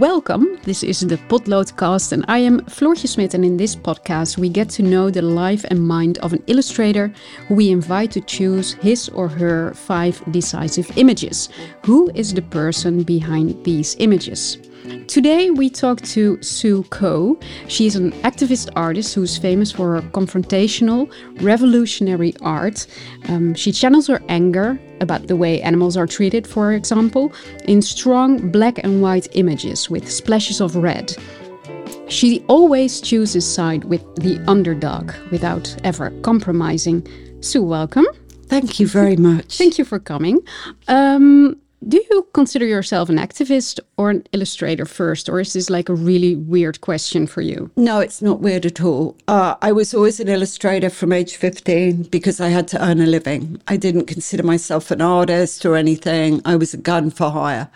Welcome. This is the Potloodcast, and I am Floortje Smit. And in this podcast, we get to know the life and mind of an illustrator who we invite to choose his or her five decisive images. Who is the person behind these images? Today we talk to Sue Coe. She's an activist artist who's famous for her confrontational, revolutionary art. Um, she channels her anger about the way animals are treated, for example, in strong black and white images with splashes of red. She always chooses side with the underdog without ever compromising. Sue, welcome. Thank you very much. Thank you for coming. Um, do you consider yourself an activist or an illustrator first, or is this like a really weird question for you? No, it's not weird at all. Uh, I was always an illustrator from age 15 because I had to earn a living. I didn't consider myself an artist or anything. I was a gun for hire.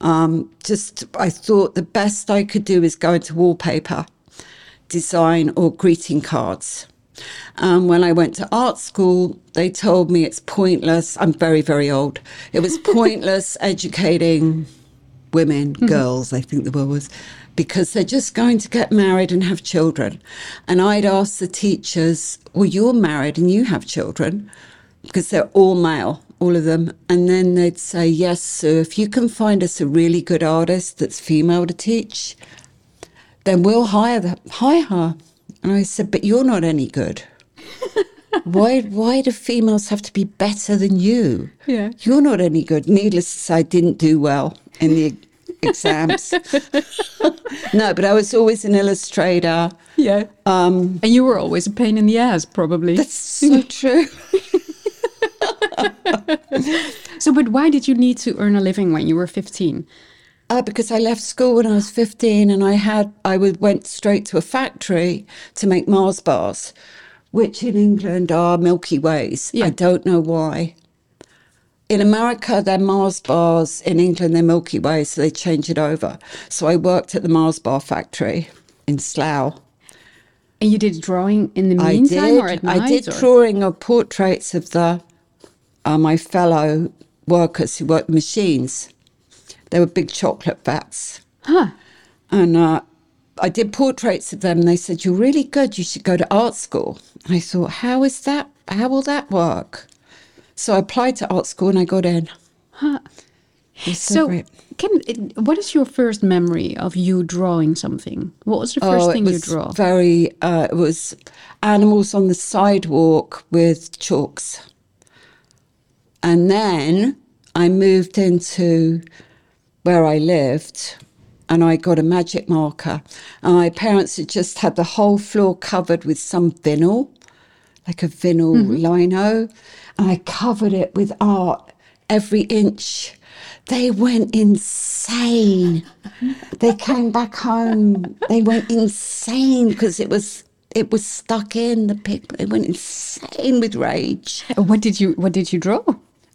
Um, just, I thought the best I could do is go into wallpaper design or greeting cards. Um, when I went to art school, they told me it's pointless. I'm very, very old. It was pointless educating women, mm-hmm. girls, I think the word was, because they're just going to get married and have children. And I'd ask the teachers, Well, you're married and you have children, because they're all male, all of them. And then they'd say, Yes, sir, if you can find us a really good artist that's female to teach, then we'll hire, the, hire her. And I said, But you're not any good. why why do females have to be better than you? Yeah. You're not any good. Needless to say, I didn't do well in the exams. no, but I was always an illustrator. Yeah. Um, and you were always a pain in the ass, probably. That's so true. so, but why did you need to earn a living when you were 15? Uh, because I left school when I was 15 and I had I went straight to a factory to make Mars bars, which in England are Milky Ways. Yeah. I don't know why. In America, they're Mars bars. In England, they're Milky Ways, so they change it over. So I worked at the Mars bar factory in Slough. And you did drawing in the meantime I did, or at night? I did or? drawing of portraits of the uh, my fellow workers who worked machines. They were big chocolate vats. Huh. And uh, I did portraits of them. And they said, You're really good. You should go to art school. And I thought, How is that? How will that work? So I applied to art school and I got in. Huh. So, so can, what is your first memory of you drawing something? What was the first oh, thing you drew? Very, uh, it was animals on the sidewalk with chalks. And then I moved into where I lived and I got a magic marker. And my parents had just had the whole floor covered with some vinyl, like a vinyl mm-hmm. lino. And I covered it with art every inch. They went insane. they came back home. They went insane because it was it was stuck in the pic. They went insane with rage. What did you What did you draw?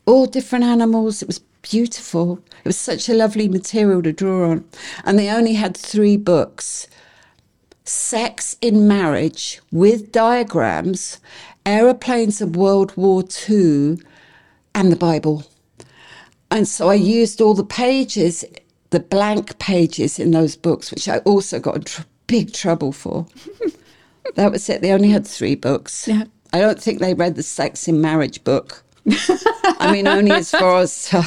All different animals. It was beautiful. It was such a lovely material to draw on. And they only had three books Sex in Marriage with Diagrams, Aeroplanes of World War II, and the Bible. And so I used all the pages, the blank pages in those books, which I also got in tr- big trouble for. that was it. They only had three books. Yeah. I don't think they read the Sex in Marriage book. I mean, only as far as. Uh,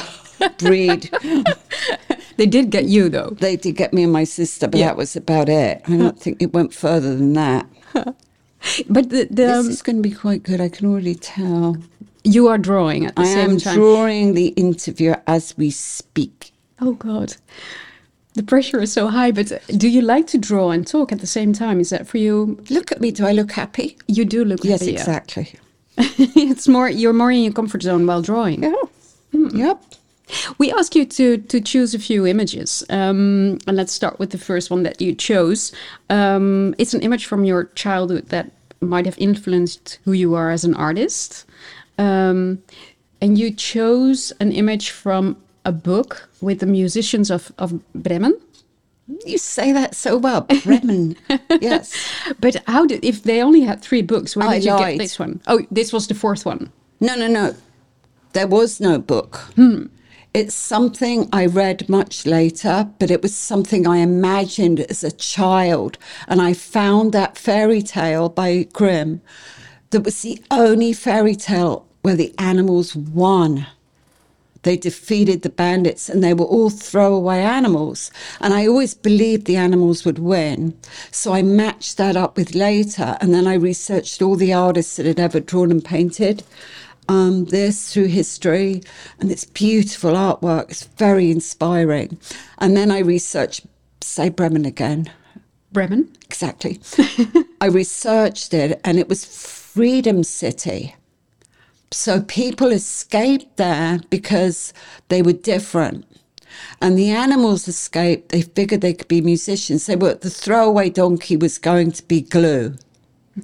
breed. they did get you though. They did get me and my sister, but yeah. that was about it. I don't think it went further than that. but the, the this um, is going to be quite good. I can already tell. You are drawing at the I same time. I am drawing the interview as we speak. Oh God. The pressure is so high, but do you like to draw and talk at the same time? Is that for you? Look at me. Do I look happy? You do look yes, happy. Yes, exactly. Yeah. it's more you're more in your comfort zone while drawing. Yeah. Mm. Yep. We ask you to to choose a few images, um, and let's start with the first one that you chose. Um, it's an image from your childhood that might have influenced who you are as an artist, um, and you chose an image from a book with the musicians of, of Bremen. You say that so well, Bremen. yes. But how did, if they only had three books, where I did you lied. get this one? Oh, this was the fourth one. No, no, no. There was no book. It's something I read much later, but it was something I imagined as a child. And I found that fairy tale by Grimm that was the only fairy tale where the animals won. They defeated the bandits and they were all throwaway animals. And I always believed the animals would win. So I matched that up with later. And then I researched all the artists that had ever drawn and painted um, this through history. And it's beautiful artwork. It's very inspiring. And then I researched, say, Bremen again. Bremen. Exactly. I researched it and it was Freedom City. So people escaped there because they were different. And the animals escaped. They figured they could be musicians. They were the throwaway donkey was going to be glue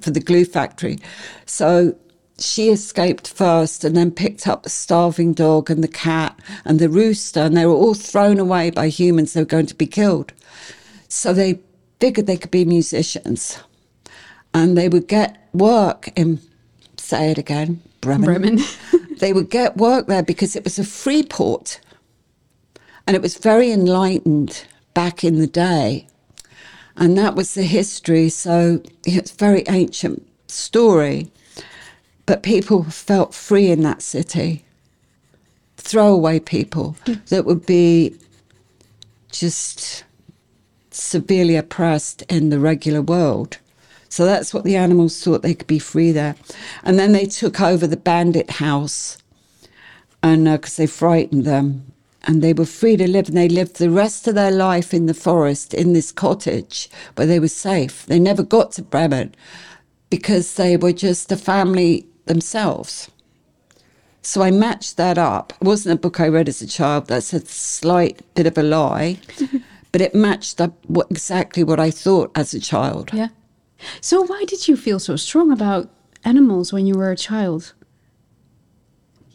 for the glue factory. So she escaped first and then picked up the starving dog and the cat and the rooster, and they were all thrown away by humans. They were going to be killed. So they figured they could be musicians and they would get work in, say it again, Bremen. Bremen. they would get work there because it was a free port and it was very enlightened back in the day. And that was the history. So it's a very ancient story. But people felt free in that city. Throwaway people that would be just severely oppressed in the regular world. So that's what the animals thought they could be free there. And then they took over the bandit house and uh, because they frightened them and they were free to live and they lived the rest of their life in the forest in this cottage where they were safe they never got to bremen because they were just a family themselves so i matched that up it wasn't a book i read as a child that's a slight bit of a lie but it matched up what, exactly what i thought as a child Yeah. So why did you feel so strong about animals when you were a child?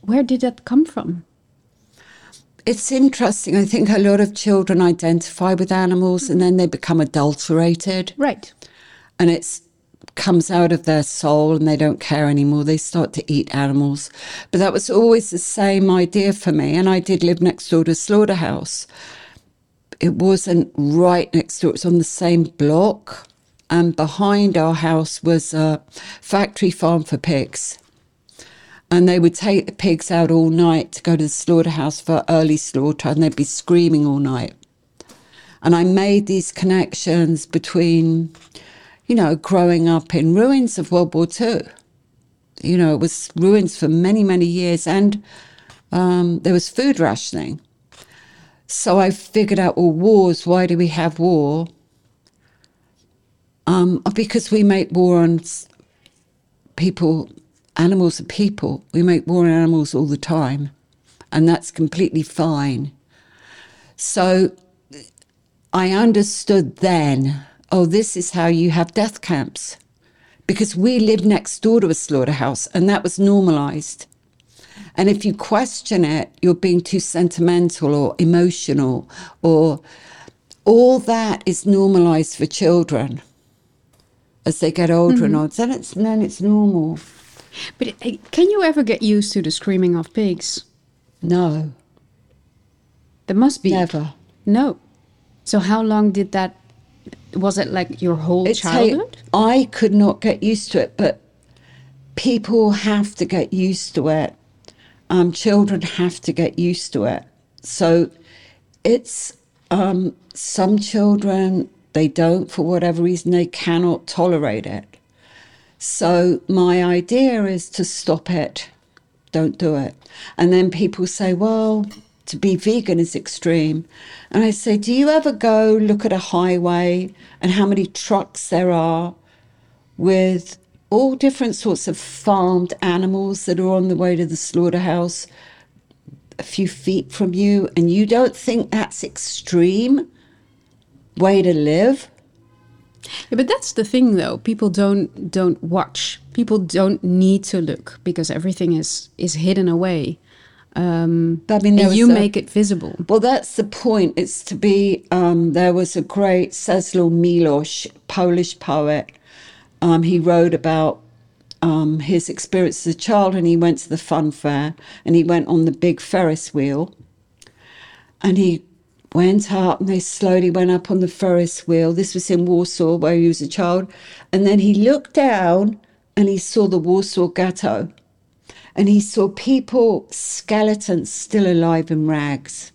Where did that come from? It's interesting. I think a lot of children identify with animals and then they become adulterated Right. and it's comes out of their soul and they don't care anymore. They start to eat animals. But that was always the same idea for me. And I did live next door to a slaughterhouse. It wasn't right next door, it was on the same block. And behind our house was a factory farm for pigs. And they would take the pigs out all night to go to the slaughterhouse for early slaughter, and they'd be screaming all night. And I made these connections between, you know, growing up in ruins of World War II. You know, it was ruins for many, many years, and um, there was food rationing. So I figured out, well, wars, why do we have war? Um, because we make war on people, animals are people. We make war on animals all the time, and that's completely fine. So I understood then, oh, this is how you have death camps. Because we lived next door to a slaughterhouse, and that was normalized. And if you question it, you're being too sentimental or emotional, or all that is normalized for children as they get older and older. Then it's then it's normal. But uh, can you ever get used to the screaming of pigs? No, There must be. never. No. So how long did that? Was it like your whole It's childhood? I could not get used to it, but people have to get used to it. Um, children have to get used to it. So it's um, some children they don't for whatever reason they cannot tolerate it. So my idea is to stop it. Don't do it. And then people say, well, to be vegan is extreme. And I say, do you ever go look at a highway and how many trucks there are with all different sorts of farmed animals that are on the way to the slaughterhouse a few feet from you and you don't think that's extreme way to live? Yeah, but that's the thing, though. People don't don't watch. People don't need to look because everything is is hidden away. Um, I mean, you a- make it visible. Well, that's the point. It's to be. Um, there was a great Czeslaw Milosz, Polish poet. Um, he wrote about um, his experience as a child, and he went to the fun fair, and he went on the big Ferris wheel, and he went up, and they slowly went up on the Ferris wheel. This was in Warsaw, where he was a child, and then he looked down, and he saw the Warsaw Ghetto and he saw people, skeletons still alive in rags.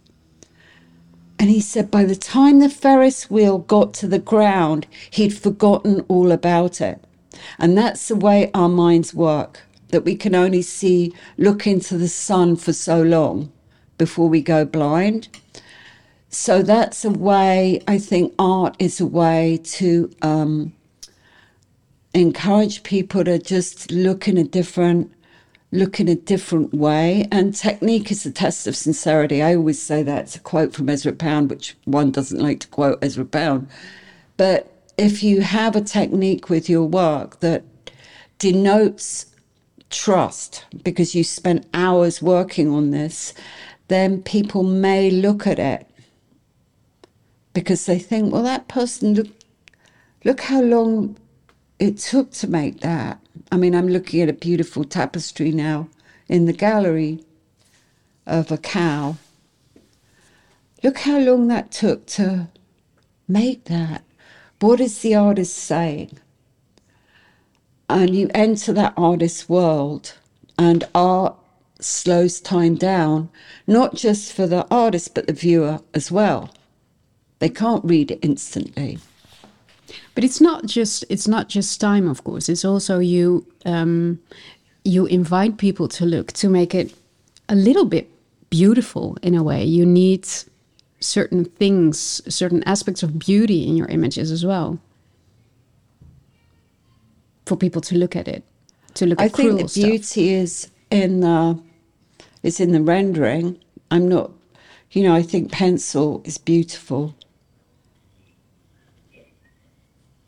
And he said by the time the Ferris wheel got to the ground, he'd forgotten all about it. And that's the way our minds work, that we can only see, look into the sun for so long before we go blind. So that's a way, I think art is a way to um, encourage people to just look in a different look in a different way. And technique is a test of sincerity. I always say that. It's a quote from Ezra Pound, which one doesn't like to quote Ezra Pound. But if you have a technique with your work that denotes trust because you spent hours working on this, then people may look at it because they think, well, that person, look, look how long it took to make that. I mean, I'm looking at a beautiful tapestry now in the gallery of a cow. Look how long that took to make that. What is the artist saying? And you enter that artist's world, and art slows time down, not just for the artist, but the viewer as well. They can't read it instantly. But it's not just it's not just time, of course. It's also you um, you invite people to look to make it a little bit beautiful in a way. You need certain things, certain aspects of beauty in your images as well, for people to look at it, to look at I at think the stuff. beauty is in the is in the rendering. I'm not, you know, I think pencil is beautiful.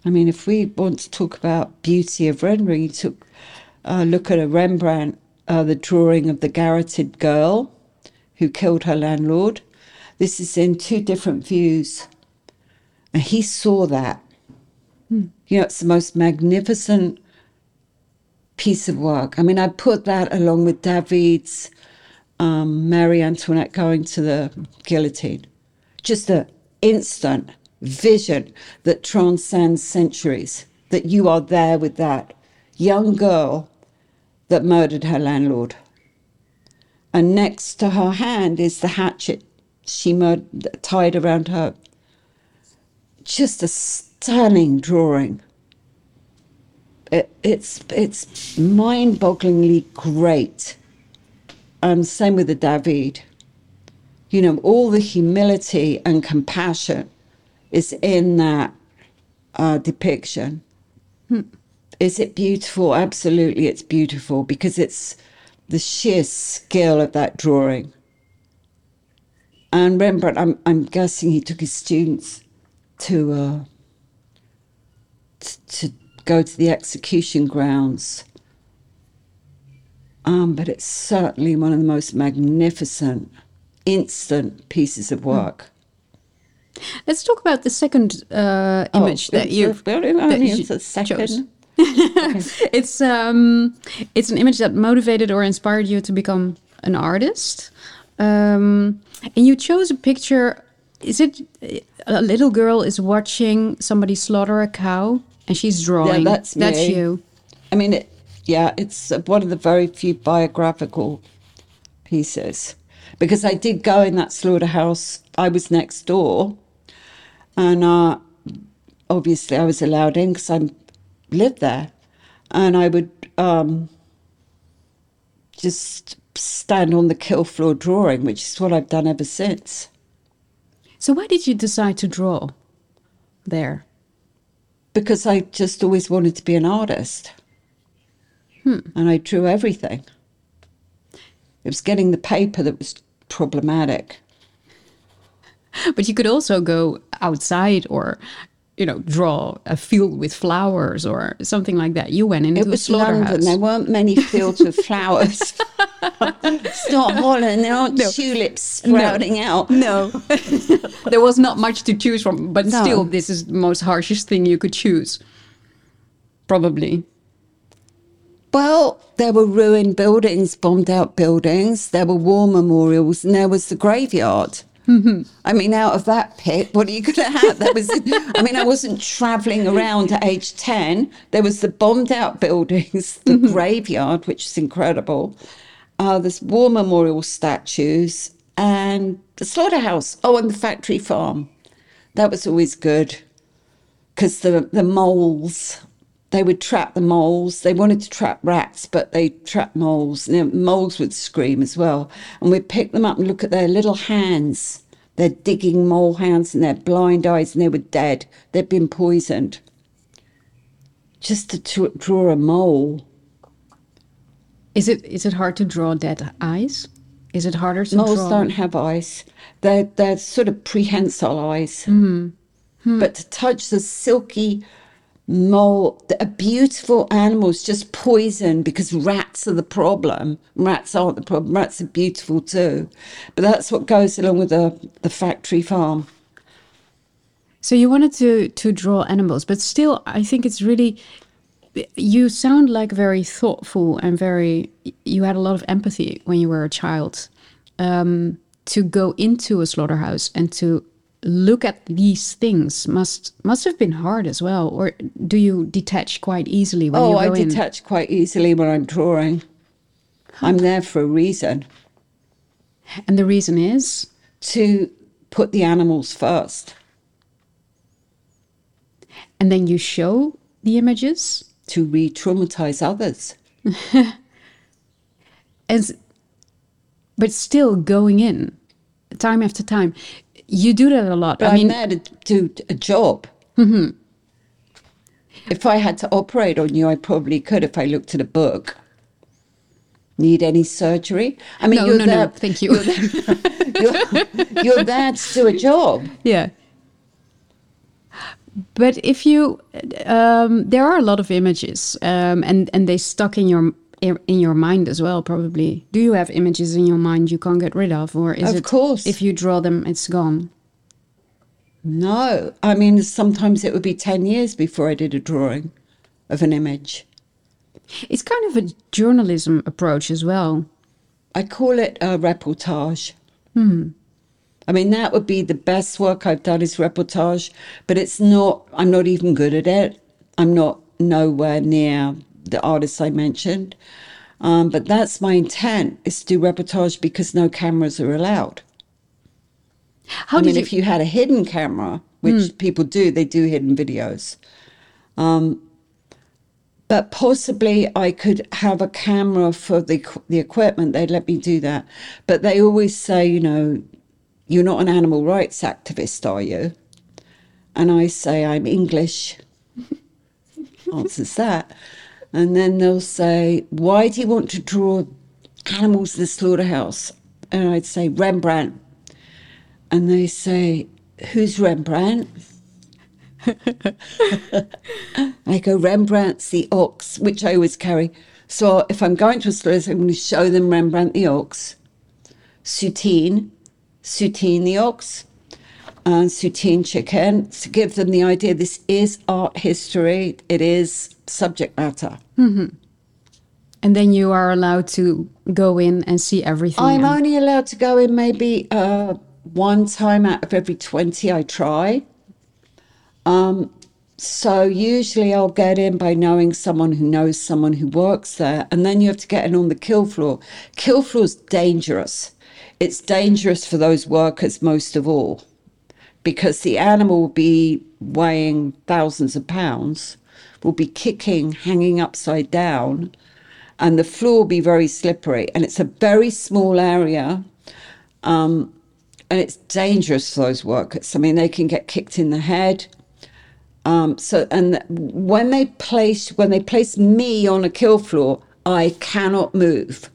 I mean, if we want to talk about beauty of rendering, you took uh, look at a Rembrandt, uh, the drawing of the garroted girl who killed her landlord. This is in two different views, and he saw that. You know, it's the most magnificent piece of work. I mean, I put that along with David's um, Mary Antoinette going to the guillotine. Just an instant vision that transcends centuries, that you are there with that young girl that murdered her landlord. And next to her hand is the hatchet she murdered, tied around her. Just a stunning drawing. It, it's it's mind-bogglingly great. And same with the David. You know, all the humility and compassion is in that uh, depiction. Is it beautiful? Absolutely, it's beautiful because it's the sheer skill of that drawing. And Rembrandt, I'm, I'm guessing he took his students to uh, t- to go to the execution grounds. Um, but it's certainly one of the most magnificent, instant pieces of work. Let's talk about the second uh, image that it's you a very- that only you it's a second. it's um, it's an image that motivated or inspired you to become an artist. Um, and you chose a picture. Is it a little girl is watching somebody slaughter a cow and she's drawing? that's That's me. you. I mean, it, yeah, it's one of the very few biographical pieces because I did go in that slaughterhouse. I was next door, and uh, obviously I was allowed in because I lived there, and I would um, just stand on the kill floor drawing, which is what I've done ever since. So why did you decide to draw there? because I just always wanted to be an artist. And I drew everything. It was getting the paper that was problematic. But you could also go outside or, you know, draw a field with flowers or something like that. You went into It a was slaughterhouse. London. There weren't many fields with flowers. it's not Holland. There aren't No. tulips sprouting out. No. there was not much to choose from, but No. still, this is the most harshest thing you could choose. Probably. Well, there were ruined buildings, bombed out buildings. There were war memorials, and there was the graveyard. I mean, out of that pit, what are you going to have? That was. I mean, I wasn't travelling around at age ten. There was the bombed out buildings, the graveyard, which is incredible. Uh, there's war memorial statues and the slaughterhouse. Oh, and the factory farm. That was always good because the the moles they would trap the moles. They wanted to trap rats, but they trapped moles. And the moles would scream as well. And we'd pick them up and look at their little hands, their digging mole hands and their blind eyes, and they were dead. They'd been poisoned. Just to tr- draw a mole. Is it is it hard to draw dead eyes? Is it harder to Moles draw? don't have eyes. They're, they're sort of prehensile eyes. Mm-hmm. But to touch the silky mole, a beautiful animal's just poison because rats are the problem. Rats aren't the problem. Rats are beautiful too. But that's what goes along with the, the factory farm. So you wanted to to draw animals, but still, I think it's really. You sound like very thoughtful and very. You had a lot of empathy when you were a child. Um, to go into a slaughterhouse and to look at these things must must have been hard as well. Or do you detach quite easily when Oh, you I go in? detach quite easily when I'm drawing. I'm there for a reason And the reason is to put the animals first, and then you show the images to re traumatize others. as but still going in time after time you do that a lot But i mean I'm there to do a job. Mm-hmm. If I had to operate on you, I probably could if I looked at a book. Need any surgery? I mean, no you're no there. no thank you You're, you're there to do a job. yeah but if you um, there are a lot of images um, and and they stuck in your in your mind as well probably do you have images in your mind you can't get rid of or is Of it course. if you draw them it's gone No, I mean, sometimes it would be 10 years before I did a drawing of an image. it's kind of a journalism approach as well I call it a reportage. Hmm. I mean, that would be the best work I've done is reportage, but it's not, I'm not even good at it. I'm not nowhere near the artists I mentioned. Um, but that's my intent is to do reportage because no cameras are allowed. how I mean, you if you had a hidden camera, which people do, they do hidden videos. Um, but possibly I could have a camera for the the equipment. They'd let me do that. But they always say, you know, you're not an animal rights activist, are you? And I say I'm English. Answers that. And then they'll say, why do you want to draw animals in the slaughterhouse? And I'd say Rembrandt. And they say, Who's Rembrandt? I go, Rembrandt's the ox, which I always carry. So if I'm going to a slaughterhouse, I'm going to show them Rembrandt the ox, Soutine, Soutine the ox, and Soutine chicken to give them the idea this is art history, it is subject matter. and then you are allowed to go in and see everything I'm and- only allowed to go in maybe uh, one time out of every 20 I try. Um, so usually I'll get in by knowing someone who knows someone who works there, and then you have to get in on the kill floor. Kill floor is dangerous. It's dangerous for those workers most of all, because the animal will be weighing thousands of pounds, will be kicking, hanging upside down, and the floor will be very slippery. And it's a very small area, um, and it's dangerous for those workers. I mean, they can get kicked in the head. Um, so, and when they place when they place me on a kill floor, I cannot move,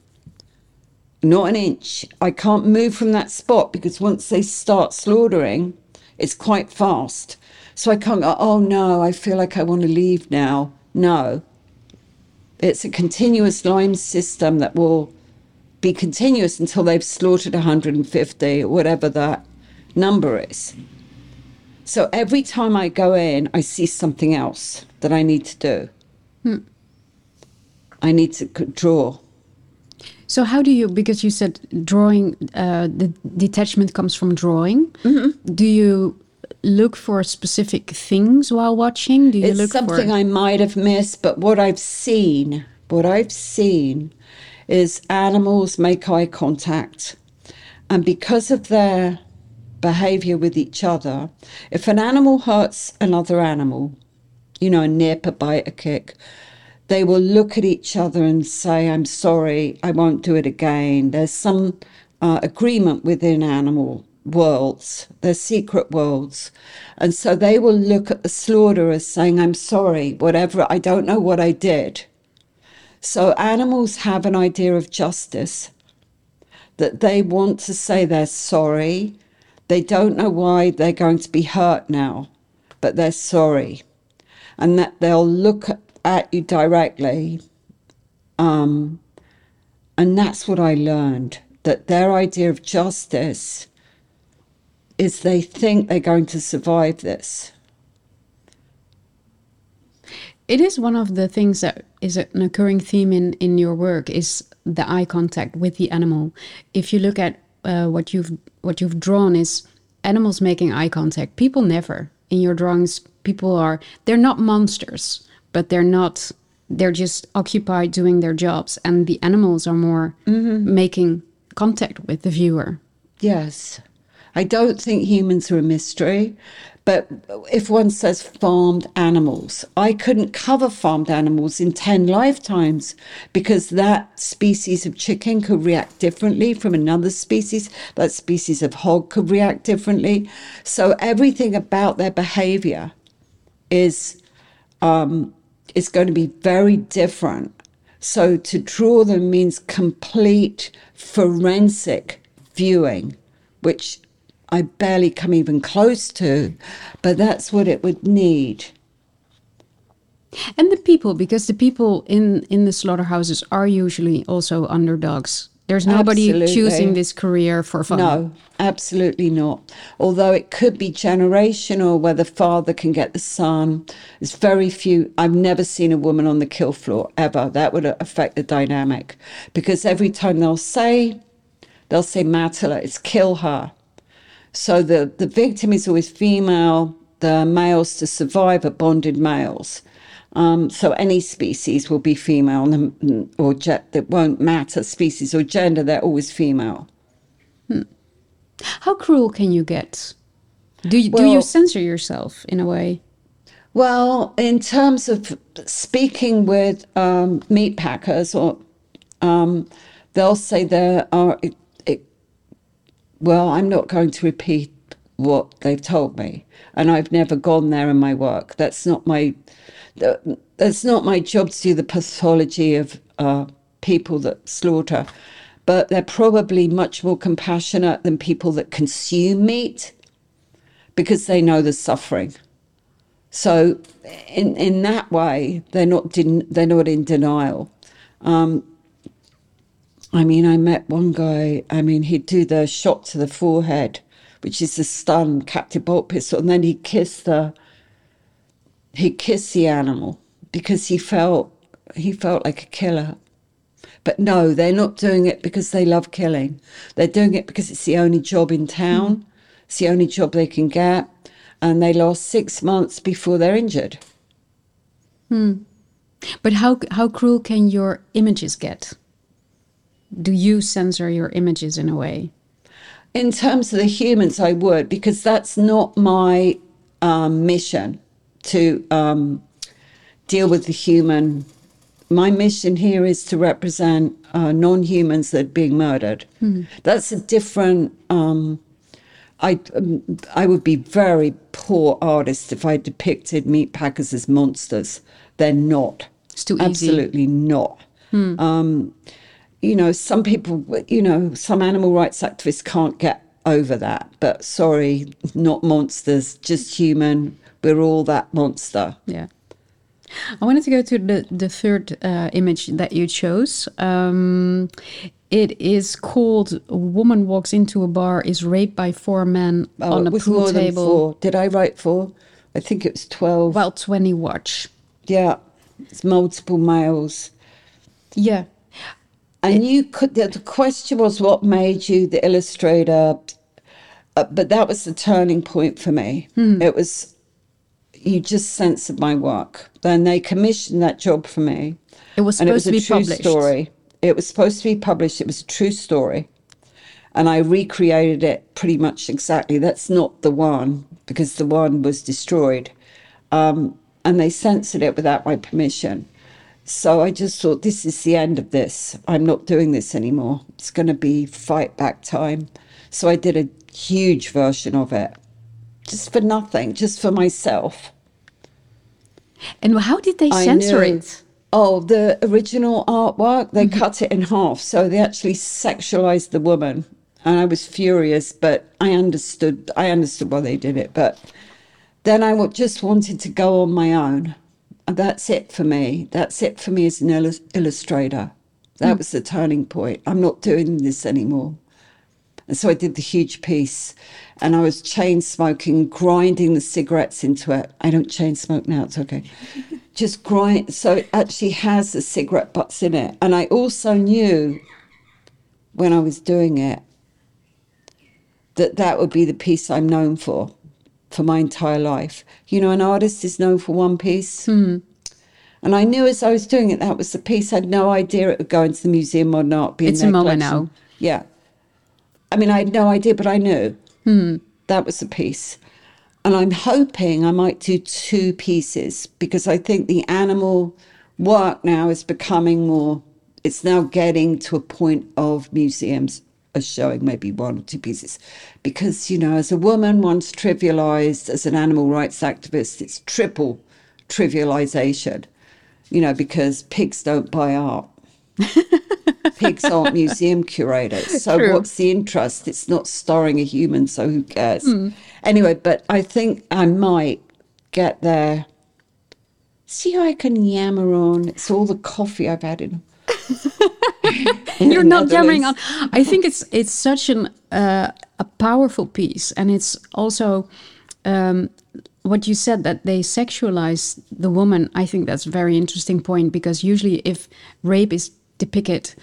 not an inch. I can't move from that spot because once they start slaughtering, it's quite fast. So I can't go. Oh no, I feel like I want to leave now. No, it's a continuous line system that will be continuous until they've slaughtered 150 or whatever that number is. So every time I go in, I see something else that I need to do. Hmm. I need to draw. So how do you? Because you said drawing, uh, the detachment comes from drawing. Do you look for specific things while watching? Do you It's look something for? I might have missed, but what I've seen, what I've seen is animals make eye contact. And because of their behavior with each other, if an animal hurts another animal, you know, a nip, a bite, a kick, they will look at each other and say, I'm sorry, I won't do it again. There's some uh, agreement within animal worlds, their secret worlds. And so they will look at the slaughter as saying, I'm sorry, whatever, I don't know what I did. So animals have an idea of justice that they want to say they're sorry. They don't know why they're going to be hurt now, but they're sorry. And that they'll look at you directly. Um, and that's what I learned that their idea of justice is they think they're going to survive this. It is one of the things that is an occurring theme in, in your work is the eye contact with the animal. If you look at uh, what you've what you've drawn is animals making eye contact. People never in your drawings. People are they're not monsters, but they're not. They're just occupied doing their jobs, and the animals are more making contact with the viewer. Yes. I don't think humans are a mystery, but if one says farmed animals, I couldn't cover farmed animals in 10 lifetimes because that species of chicken could react differently from another species. That species of hog could react differently. So everything about their behavior is um, is going to be very different. So to draw them means complete forensic viewing, which I barely come even close to, but that's what it would need. And the people, because the people in in the slaughterhouses are usually also underdogs. There's nobody Absolutely. choosing this career for fun. No, absolutely not. Although it could be generational, where the father can get the son. There's very few. I've never seen a woman on the kill floor ever. That would affect the dynamic because every time they'll say, they'll say Matala, it's kill her. So the, the victim is always female. The males to survive are bonded males. Um, so any species will be female or that won't matter species or gender. They're always female. How cruel can you get? Do you, do you censor yourself in a way? Well, in terms of speaking with um, meat packers, or um, they'll say there are. It, it, well, I'm not going to repeat what they've told me, and I've never gone there in my work. That's not my. That's not my job to do the pathology of uh, people that slaughter, but they're probably much more compassionate than people that consume meat because they know the suffering. So, in in that way, they're not den- they're not in denial. Um, I mean, I met one guy. I mean, he'd do the shot to the forehead, which is the stun captive bolt pistol, and then he'd kiss the he'd kiss the animal because he felt he felt like a killer. But no, they're not doing it because they love killing. They're doing it because it's the only job in town. It's the only job they can get. And they last six months before they're injured. But how how cruel can your images get? Do you censor your images in a way? In terms of the humans, I would, because that's not my um, mission to um, deal with the human. My mission here is to represent uh, non humans that are being murdered. That's a different. Um, I, um, I would be very poor artist if I depicted meat packers as monsters. They're not. It's too easy. Absolutely not. Um, you know, some people, you know, some animal rights activists can't get over that. But sorry, not monsters, just human. We're all that monster. Yeah. I wanted to go to the the third uh, image that you chose. Um, It is called "A Woman Walks into a Bar, is Raped by Four Men Oh, on it a Pool Table four. Did I write four? I think it was 12. while 20 watch." yeah, it's multiple males. Yeah. And you could, the, the question was what made you the illustrator? Uh, but that was the turning point for me. It was, you just censored my work. Then they commissioned that job for me. It was and it supposed was to a be true published. story. It was supposed to be published. It was a true story, and I recreated it pretty much exactly. That's not the one because the one was destroyed, um, and they censored it without my permission. So I just thought, this is the end of this. I'm not doing this anymore. It's going to be fight back time. So I did a huge version of it, just for nothing, just for myself. And how did they I censor knew- it? Oh, the original artwork, they mm-hmm. cut it in half. So they actually sexualized the woman. And I was furious, but I understood I understood why they did it. But then I just wanted to go on my own. And that's it for me. That's it for me as an illus- illustrator. That mm. was the turning point. I'm not doing this anymore. And so I did the huge piece and I was chain smoking, grinding the cigarettes into it. I don't chain smoke now, it's okay. Just grind. So it actually has the cigarette butts in it. And I also knew when I was doing it that that would be the piece I'm known for for my entire life. You know, an artist is known for one piece. Hmm. And I knew as I was doing it, that was the piece. I had no idea it would go into the Museum of Modern Art. Be in It's moment now. Yeah. I mean, I had no idea, but I knew hmm. that was the piece. And I'm hoping I might do two pieces because I think the animal work now is becoming more, it's now getting to a point of museums are showing maybe one or two pieces. Because, you know, as a woman once trivialized, as an animal rights activist, it's triple trivialization, you know, because pigs don't buy art. pigs aren't museum curators. So True. what's the interest? It's not starring a human, so who cares? Anyway, but I think I might get there. See how I can yammer on. It's all the coffee I've had in. in You're not yammering on. I think it's it's such an uh, a powerful piece, and it's also um, what you said that they sexualize the woman. I think that's a very interesting point because usually if rape is depicted,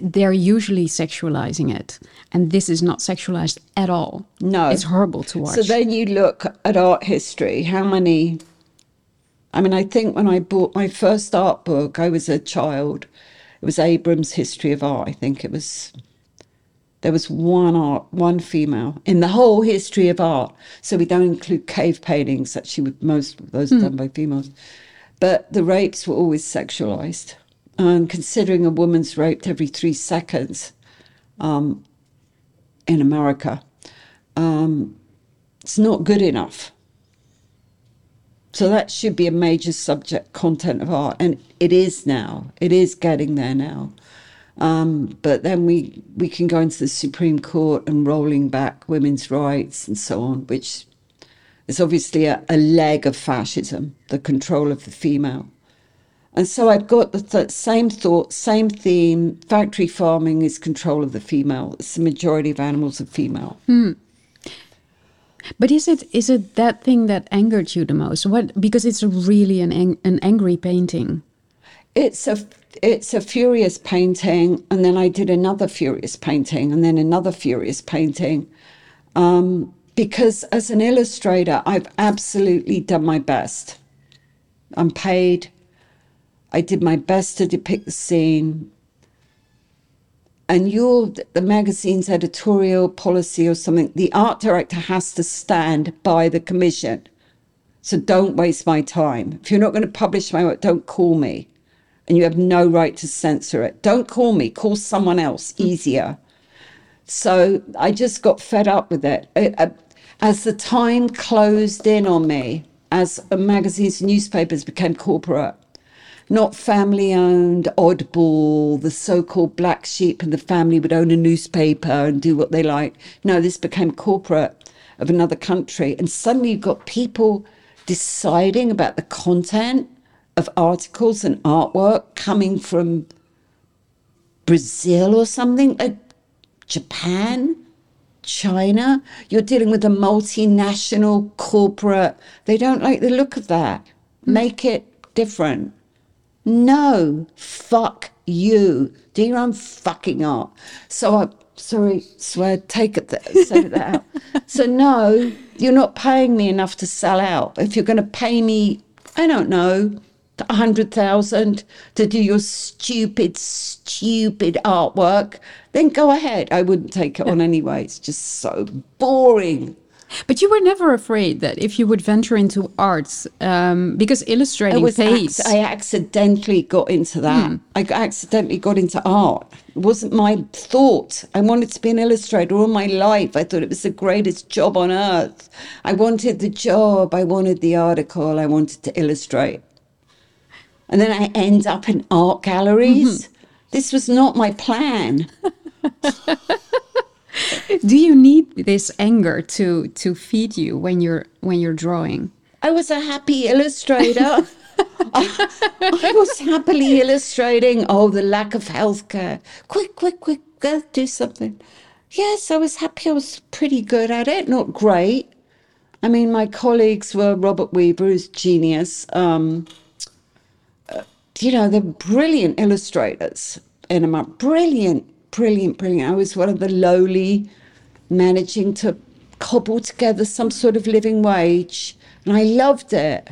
they're usually sexualizing it, and this is not sexualized at all. No. it's horrible to watch. So then you look at art history. How many? I mean, I think when I bought my first art book, I was a child. It was Abrams' History of Art. I think it was. There was one art, one female in the whole history of art. So we don't include cave paintings. Actually, with most of those are hmm. done by females, but the rapes were always sexualized. And considering a woman's raped every three seconds, um, in America, um, it's not good enough. So that should be a major subject content of art, and it is now. It is getting there now. Um, but then we we can go into the Supreme Court and rolling back women's rights and so on, which is obviously a, a leg of fascism, the control of the female. And so I've got the th- same thought, same theme. Factory farming is control of the female. It's the majority of animals are female. But is it is it that thing that angered you the most? What because it's really an ang- an angry painting. It's a it's a furious painting, and then I did another furious painting, and then another furious painting. Um, because as an illustrator, I've absolutely done my best. I'm paid. I did my best to depict the scene. And you're the magazine's editorial policy or something. The art director has to stand by the commission. So don't waste my time. If you're not going to publish my work, don't call me. And you have no right to censor it. Don't call me, call someone else, easier. So I just got fed up with it. As the time closed in on me, as magazines and newspapers became corporate, not family owned, oddball, the so called black sheep and the family would own a newspaper and do what they like. No, this became corporate of another country. And suddenly you've got people deciding about the content of articles and artwork coming from Brazil or something, like Japan, China. You're dealing with a multinational corporate. They don't like the look of that. Hmm. Make it different. No, fuck you. Do your own fucking art. So I, sorry, swear, take it, th- say that out. So no, you're not paying me enough to sell out. If you're going to pay me, I don't know, a hundred thousand to do your stupid, stupid artwork, then go ahead. I wouldn't take it on anyway. It's just so boring. But you were never afraid that if you would venture into arts, um, because I illustrating was pays. acc- I accidentally got into that. I accidentally got into art. It wasn't my thought. I wanted to be an illustrator all my life. I thought it was the greatest job on earth. I wanted the job. I wanted the article. I wanted to illustrate. And then I end up in art galleries. This was not my plan. Do you need this anger to to feed you when you're when you're drawing? I was a happy illustrator. I, was happily illustrating. Oh, the lack of healthcare. Quick, quick, quick, go do something. Yes, I was happy. I was pretty good at it. Not great. I mean, my colleagues were Robert Weaver, who's genius. Um, uh, you know, they're brilliant illustrators in America. Brilliant, brilliant, brilliant. I was one of the lowly managing to cobble together some sort of living wage, and I loved it.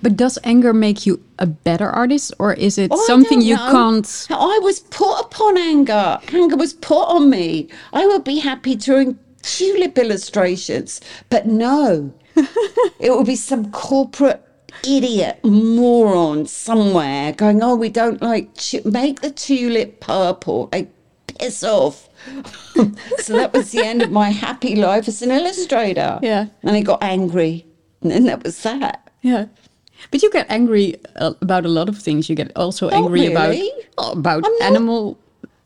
But does anger make you a better artist, or is it Oh, something you know. can't? I was put upon anger. Anger was put on me. I would be happy doing tulip illustrations, but no, it would be some corporate idiot moron somewhere going, "Oh, we don't like tu- make the tulip purple." Like, piss off. so that was the end of my happy life as an illustrator. Yeah. and I got angry, and then that was that. Yeah. But you get angry uh, about a lot of things. You get also angry about really. about not- animal.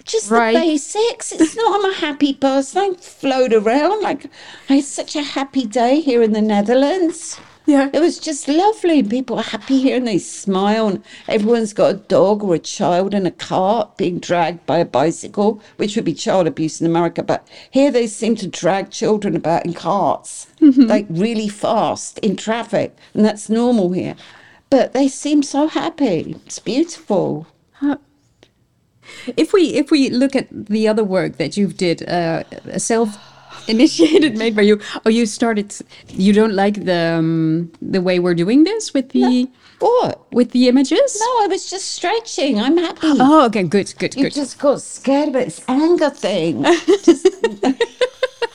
just Right. the basics. It's not. I'm a happy person. I float around like I had such a happy day here in the Netherlands. Yeah. It was just lovely. People are happy here and they smile. And everyone's got a dog or a child in a cart being dragged by a bicycle, which would be child abuse in America. But here they seem to drag children about in carts, like really fast in traffic. And that's normal here. But they seem so happy. It's beautiful. If we if we look at the other work that you've did, uh, self initiated made by you. Oh, you started. You don't like the um, the way we're doing this with the What? with the images. No, I was just stretching. I'm happy. Oh, okay, good, good, you good. just got scared about this anger thing. Just-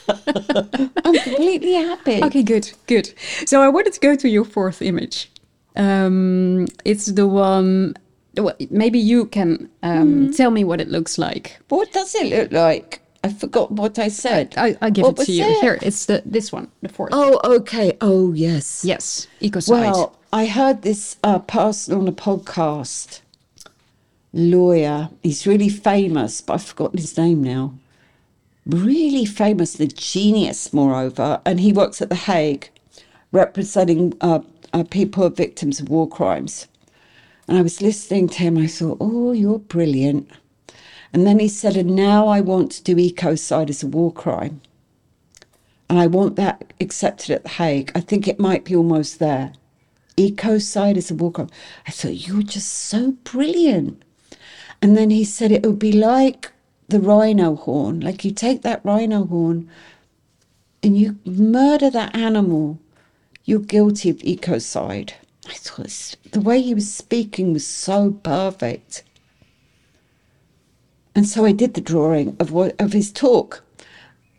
I'm completely happy. Okay, good, good. So I wanted to go to your fourth image. Um, it's the one. Well, maybe you can um, tell me what it looks like. What does it look like? I forgot what I said. I, I give What it to you. it? Here, it's the this one, the fourth. Oh, okay. Oh, yes. Yes, ecocide. Well, I heard this uh, person on a podcast, lawyer. He's really famous, but I've forgotten his name now. Really famous, the genius, moreover, and he works at The Hague, representing uh, uh, people victims of war crimes. And I was listening to him. I thought, oh, you're brilliant. And then he said, and now I want to do ecocide as a war crime. And I want that accepted at The Hague. I think it might be almost there. Ecocide is a war crime. I thought, you're just so brilliant. And then he said it would be like the rhino horn. Like you take that rhino horn and you murder that animal, you're guilty of ecocide. I thought the way he was speaking was so perfect. And so I did the drawing of what of his talk.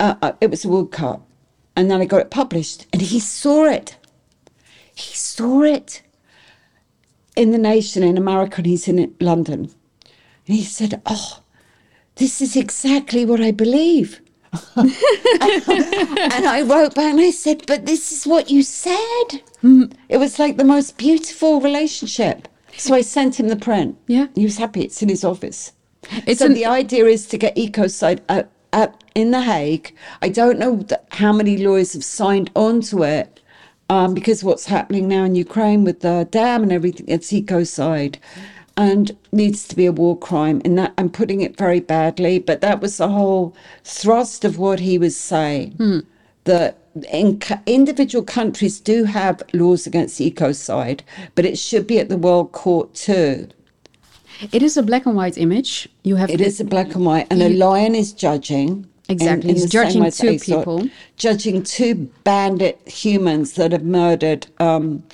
Uh, uh, it was a woodcut, and then I got it published, and he saw it. He saw it in the Nation in America, and he's in London, and he said, "Oh, this is exactly what I believe." and I wrote back and I said, "But this is what you said." It was like the most beautiful relationship. So I sent him the print. Yeah. he was happy. It's in his office. It's so an- the idea is to get ecocide in the Hague. I don't know th- how many lawyers have signed on to it um, because what's happening now in Ukraine with the dam and everything, it's ecocide. and needs to be a war crime. And that I'm putting it very badly, but that was the whole thrust of what he was saying. That in, individual countries do have laws against ecocide, but it should be at the World Court too. It is a black and white image. You have It is a black and white, and a lion is judging. Exactly. in He's judging two people. Judging two bandit humans that have murdered. Um,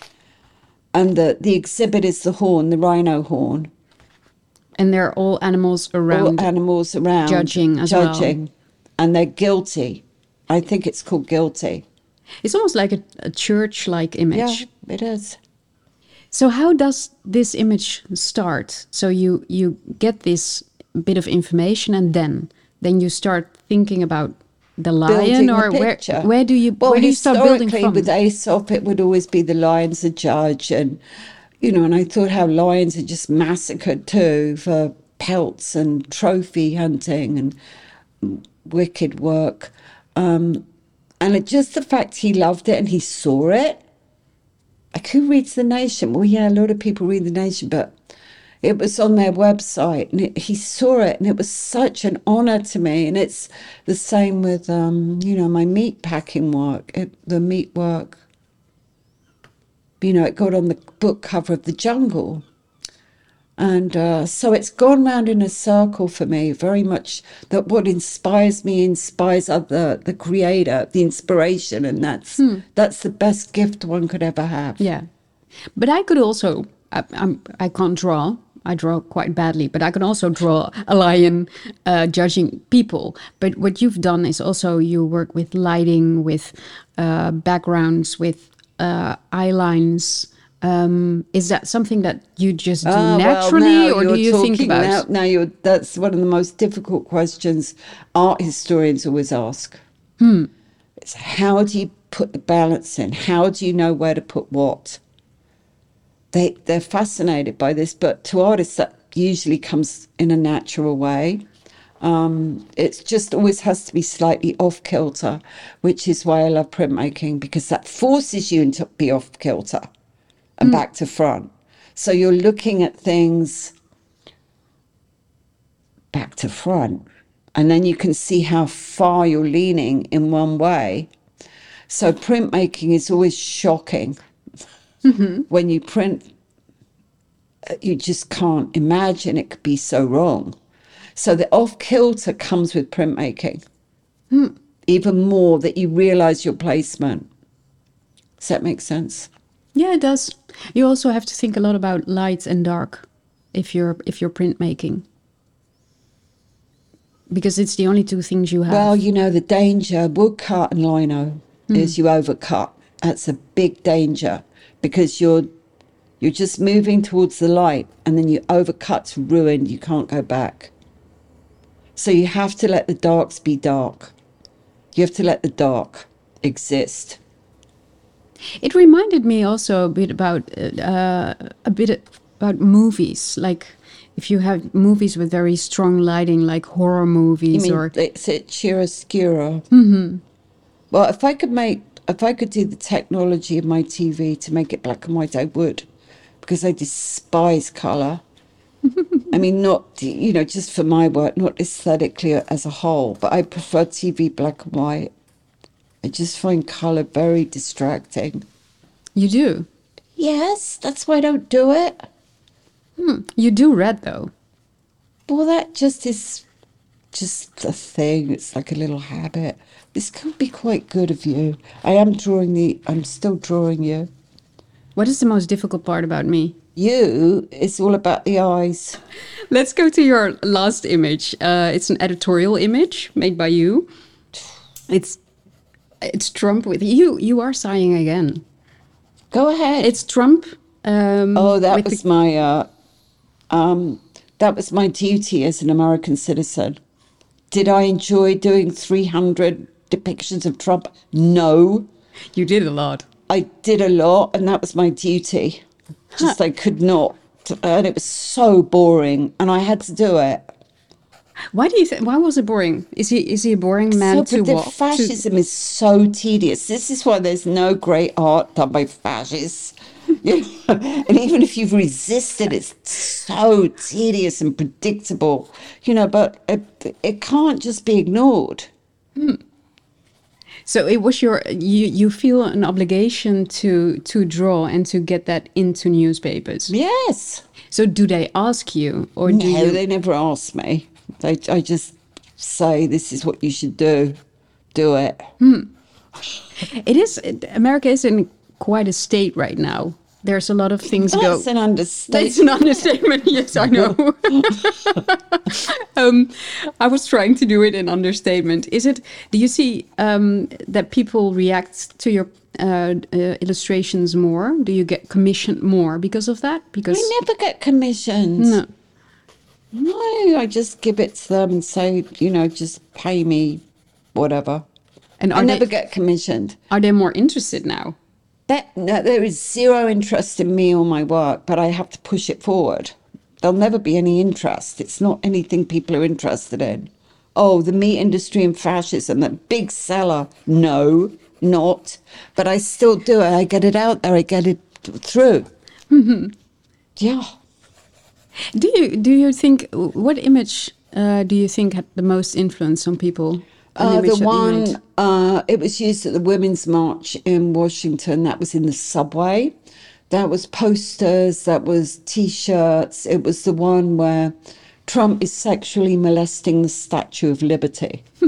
and the, the exhibit is the horn, the rhino horn. and they're all animals around. All animals around. judging as well. Judging. And they're guilty. I think it's called guilty. It's almost like a, a church-like image. Yeah, it is. So how does this image start? So you you get this bit of information and then then you start thinking about the lion building the or where picture. where do you well, where do you start building from? with Aesop, it would always be the lion's a judge, and you know, and I thought how lions are just massacred too for pelts and trophy hunting and wicked work, um, and it, just the fact he loved it and he saw it. Like who reads the Nation? Well, yeah, a lot of people read the Nation, but it was on their website and it, he saw it and it was such an honor to me. And it's the same with um you know my meat packing work. It, the meat work you know it got on the book cover of the jungle and uh, so it's gone round in a circle for me very much that what inspires me inspires other the creator the inspiration and that's that's the best gift one could ever have Yeah, but I could also I, I'm I can't draw. I draw quite badly, but I can also draw a lion uh, judging people. But what you've done is also you work with lighting, with uh, backgrounds, with uh, eye lines. Um, is that something that you just do Ah, naturally, now or do you think about? Now, now you're, that's one of the most difficult questions art historians always ask. Hmm. It's how do you put the balance in? How do you know where to put what? They they're fascinated by this, but to artists that usually comes in a natural way. Um, it just always has to be slightly off kilter, which is why I love printmaking because that forces you to be off kilter and mm. back to front. So you're looking at things back to front, and then you can see how far you're leaning in one way. So printmaking is always shocking. Mm-hmm. When you print, uh, you just can't imagine it could be so wrong. So the off kilter comes with printmaking. Hmm. Even more that you realize your placement. Does that make sense? Yeah, it does. You also have to think a lot about light and dark if you're if you're printmaking. Because it's the only two things you have. Well, you know, the danger, woodcut and lino, hmm. is you overcut. That's a big danger because you're you're just moving towards the light and then you overcut's ruined, you can't go back. So you have to let the darks be dark. You have to let the dark exist. It reminded me also a bit about uh, a bit about movies. Like if you have movies with very strong lighting, like horror You movies, mean or it's it chiaroscuro? Mm-hmm. Well, if I could make, if I could do the technology of my TV to make it black and white, I would, because I despise color. I mean, not you know, just for my work, not aesthetically as a whole, but I prefer TV black and white. I just find color very distracting. you do. Yes, that's why I don't do it. You do red though. Well, that just is just a thing. It's like a little habit. This could be quite good of you. I am drawing the. I'm still drawing you. What is the most difficult part about me? You. It's all about the eyes. Let's go to your last image. Uh, it's an editorial image made by you. It's it's Trump with you. You are sighing again. Go ahead. It's Trump. Um, oh, that was the- my. Uh, um, that was my duty as an American citizen. Did I enjoy doing 300 depictions of Trump? No. you did a lot. I did a lot, and that was my duty. Just I could not, and it was so boring, and I had to do it. Why do you think? Why was it boring? Is he is he a boring man so, to but the walk? to- fascism is so tedious. This is why there's no great art done by fascists. You know? and even if you've resisted, it's so tedious and predictable. You know, but it, it can't just be ignored. Hmm. So it was your you you feel an obligation to to draw and to get that into newspapers. Yes. So do they ask you or do No, you? they never ask me. They, I just say, this is what you should do. Do it. It is it- America is in quite a state right now. There's a lot of things go. That's an understatement. That's an understatement. Yes, I know. um, I was trying to do it in understatement. Is it? Do you see um, that people react to your uh, uh, illustrations more? Do you get commissioned more because of that? Because I never get commissions. no. No, I just give it to them and say, you know, just pay me whatever. And I are never they get commissioned. are they more interested now? That, no, there is zero interest in me or my work, but I have to push it forward. There'll never be any interest. It's not anything people are interested in. Oh, the meat industry and fascism, that big seller. No, not. But I still do it. I get it out there. I get it through. Yeah. Do you do you think what image uh, do you think had the most influence on people? Uh, the that you made? one, uh, it was used at the Women's March in Washington. That was in the subway. That was posters, that was t shirts. It was the one where Trump is sexually molesting the Statue of Liberty.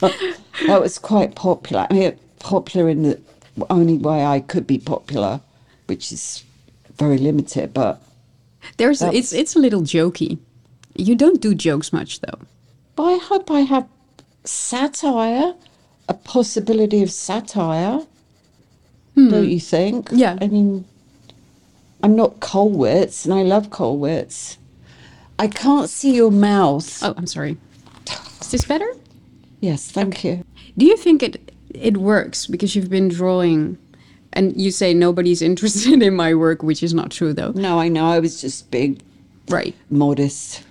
that was quite popular. I mean, popular in the only way I could be popular, which is very limited, but There's it's it's a little jokey. You don't do jokes much though. But I hope I have satire, a possibility of satire. Don't hmm. you think? Yeah. I mean, I'm not Kollwitz, and I love Kollwitz. I can't see your mouth. Oh, I'm sorry. Is this better? Yes, thank you. Do you think it it works because you've been drawing and you say nobody's interested in my work, which is not true though. No, I know. I was just big, Right. modest.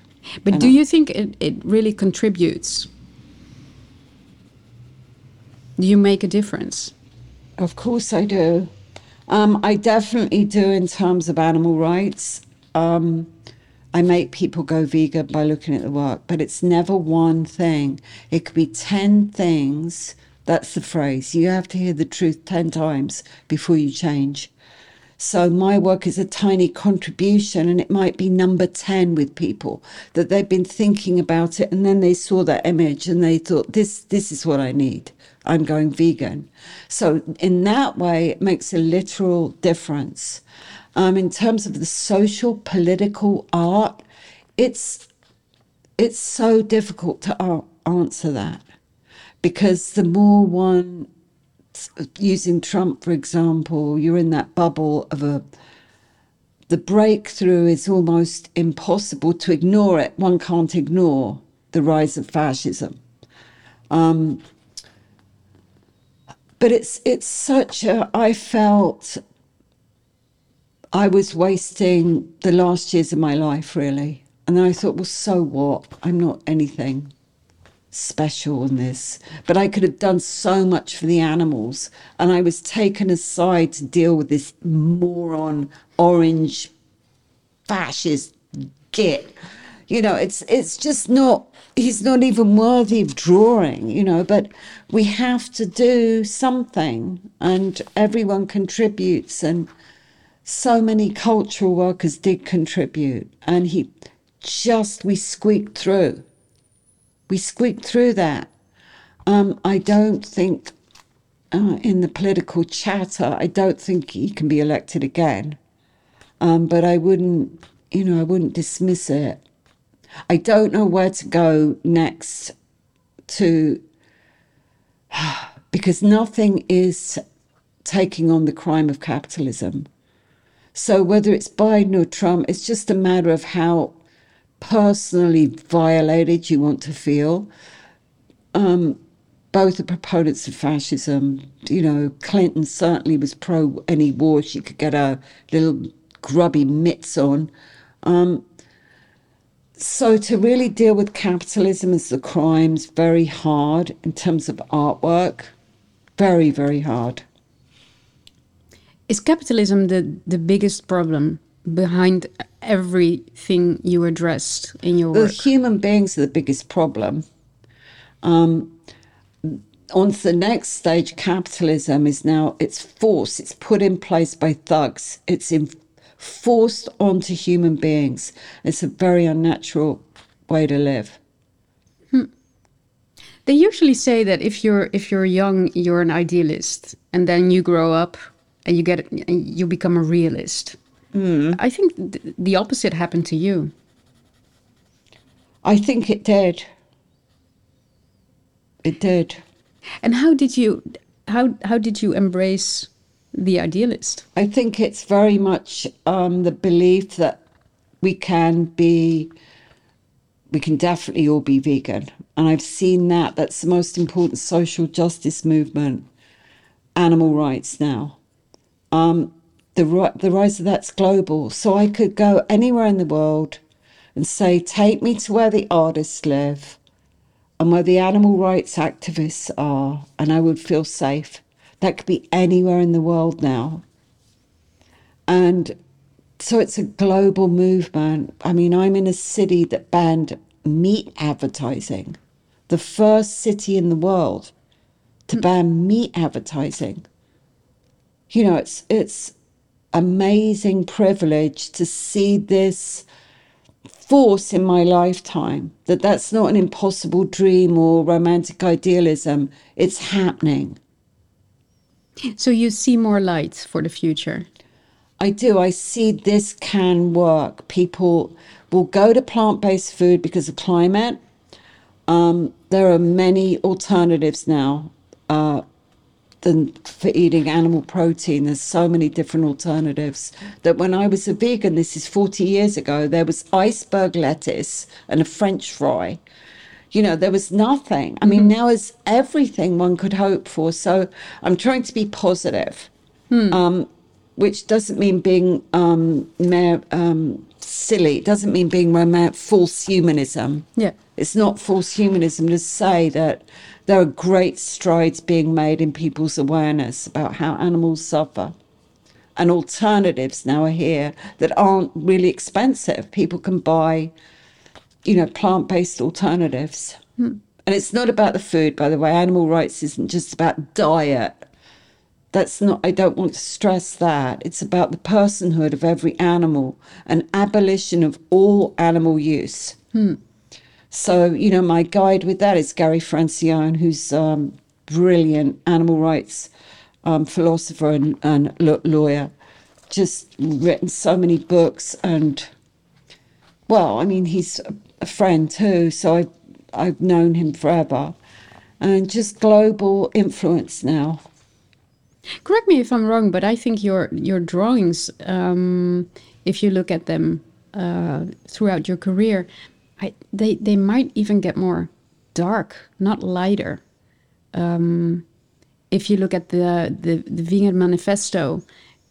But do you think it, it really contributes? Do you make a difference? Of course, I do. Um, I definitely do in terms of animal rights. Um, I make people go vegan by looking at the work, but it's never one thing. It could be 10 things. That's the phrase. You have to hear the truth 10 times before you change. So my work is a tiny contribution, and it might be number 10 with people that they've been thinking about it, and then they saw that image and they thought, this, this is what I need. I'm going vegan. So in that way, it makes a literal difference. Um, in terms of the social, political art, it's it's so difficult to answer that because the more one using Trump, for example, you're in that bubble of a. The breakthrough is almost impossible to ignore it. One can't ignore the rise of fascism. Um, but it's it's such a. I felt I was wasting the last years of my life really, and then I thought, well, so what? I'm not anything special in this, but I could have done so much for the animals. And I was taken aside to deal with this moron, orange, fascist git. You know, it's it's just not. He's not even worthy of drawing. You know, but we have to do something, and everyone contributes, and so many cultural workers did contribute, and he just we squeaked through we squeaked through that. Um, I don't think, uh, in the political chatter, I don't think he can be elected again. Um, but I wouldn't, you know, I wouldn't dismiss it. I don't know where to go next to, because nothing is taking on the crime of capitalism. So whether it's Biden or Trump, it's just a matter of how personally violated you want to feel. Um, both the proponents of fascism, you know, Clinton certainly was pro any war she could get her little grubby mitts on. Um, so to really deal with capitalism as the crimes very hard in terms of artwork very very hard Is capitalism the, the biggest problem behind everything you addressed in your the work? human beings are the biggest problem. Um, on to the next stage capitalism is now it's forced it's put in place by thugs. It's in, forced onto human beings. It's a very unnatural way to live. They usually say that if you're if you're young, you're an idealist, and then you grow up and you get and you become a realist. I think th- the opposite happened to you. i think it did it did And how did you how how did you embrace the idealist? I think it's very much um, the belief that we can be, we can definitely all be vegan. And I've seen that. That's the most important social justice movement, animal rights now. Um, the, the rise of that's global. So I could go anywhere in the world and say, take me to where the artists live and where the animal rights activists are, and I would feel safe. That could be anywhere in the world now. And so it's a global movement. I mean, I'm in a city that banned meat advertising, the first city in the world to hmm. ban meat advertising. You know, it's it's amazing privilege to see this force in my lifetime that that's not an impossible dream or romantic idealism it's happening So you see more light for the future. I do. I see this can work. People will go to plant based food because of climate. Um, there are many alternatives now uh, than for eating animal protein. There's so many different alternatives that when I was a vegan, this is 40 years ago, there was iceberg lettuce and a French fry. You know, there was nothing. I mean, now is everything one could hope for. So I'm trying to be positive um, which doesn't mean being um, mer- um, silly. It doesn't mean being romantic, false humanism. Yeah. It's not false humanism to say that there are great strides being made in people's awareness about how animals suffer. And alternatives now are here that aren't really expensive. People can buy, you know, plant based alternatives. Hmm. And it's not about the food, by the way. Animal rights isn't just about diet that's not i don't want to stress that it's about the personhood of every animal and abolition of all animal use hmm. So you know my guide with that is gary francione who's um, brilliant animal rights um, philosopher and, and lawyer. Just written so many books and well i mean he's a- friend too so i've, I've known him forever. And just global influence now. Correct me if I'm wrong, but I think your your drawings, um, if you look at them uh, throughout your career, I, they they might even get more dark, not lighter. Um, if you look at the the, the vegan manifesto,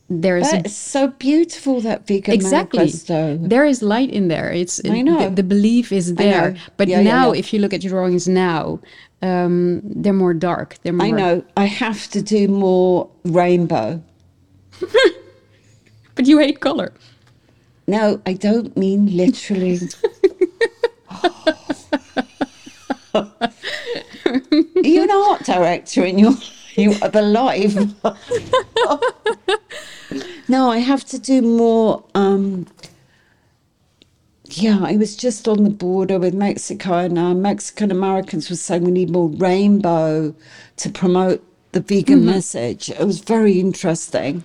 there is That is so beautiful, that vegan exactly manifesto. there is light in there it's I know. The, the belief is there but Yeah, yeah, now yeah. if you look at your drawings now um, they're more dark they're more I know. I have to do more rainbow. but you hate color No, I don't mean literally. You're an art director and you're, you are alive. no, I have to do more. Um, yeah, I was just on the border with Mexico, and uh, Mexican Americans were saying we need more rainbow to promote the vegan message. It was very interesting.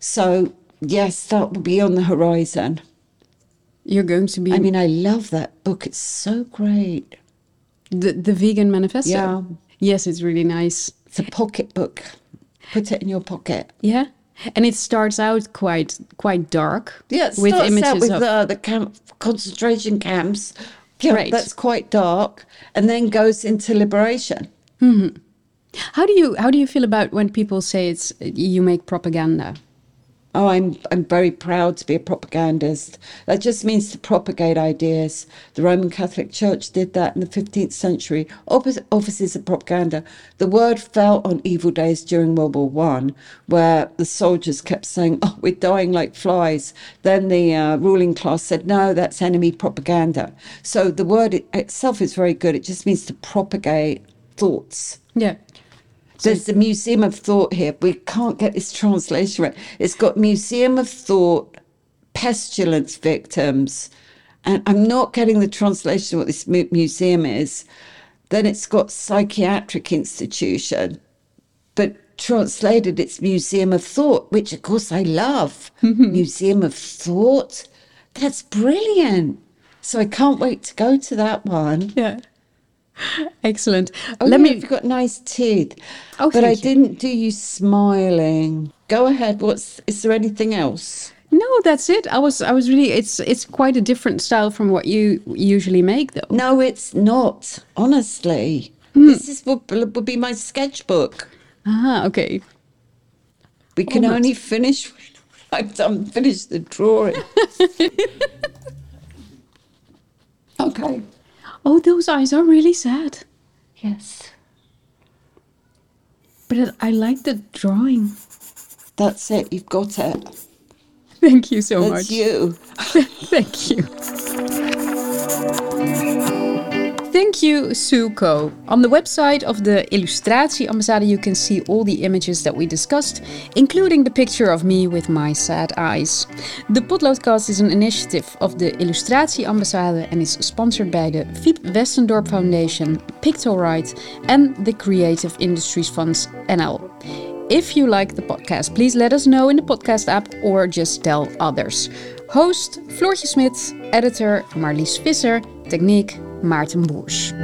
So, yes, that will be on the horizon. You're going to be I mean, I love that book. It's so great. the, the vegan manifesto Yeah. yes it's really nice It's a pocket book. Put it in your pocket. yeah and it starts out quite quite dark Yeah, it with starts images out with of uh, the camp, concentration camps. Yeah, Right. that's quite dark, and then goes into liberation. how do you how do you feel about when people say it's you make propaganda oh, I'm, I'm very proud to be a propagandist. That just means to propagate ideas. The Roman Catholic Church did that in the 15th century. Offices of propaganda. The word fell on evil days during World War One, where the soldiers kept saying, oh, we're dying like flies. Then the uh, ruling class said, no, that's enemy propaganda. So the word itself is very good. It just means to propagate thoughts. Yeah. There's the Museum of Thought here. We can't get this translation right. It's got Museum of Thought, pestilence victims, and I'm not getting the translation of what this mu- museum is. Then it's got psychiatric institution, but translated it's Museum of Thought, which of course I love. Museum of Thought. That's brilliant. So I can't wait to go to that one. Yeah. Excellent. Oh, Let yeah, me. You've got nice teeth. Oh, but I you. didn't do you smiling. Go ahead. What's? Is there anything else? No, that's it. I was I was really it's it's quite a different style from what you usually make though. No, it's not. Honestly. Mm. This is what would be my sketchbook. Ah, okay. We can Almost. only finish I've done finished the drawing. okay. Oh, those eyes are really sad. Yes. But I like the drawing. That's it. You've got it. Thank you so That's much. you. Thank you. Thank you, Sue Coe. On the website of the Illustratie Ambassade, you can see all the images that we discussed, including the picture of me with my sad eyes. The Potloodcast is an initiative of the Illustratie Ambassade and is sponsored by the Fiep Westendorp Foundation, Pictoright, and the Creative Industries Funds NL. If you like the podcast, please let us know in the podcast app or just tell others. Host Floortje Smit, editor Marlies Visser, techniek Maarten Boers.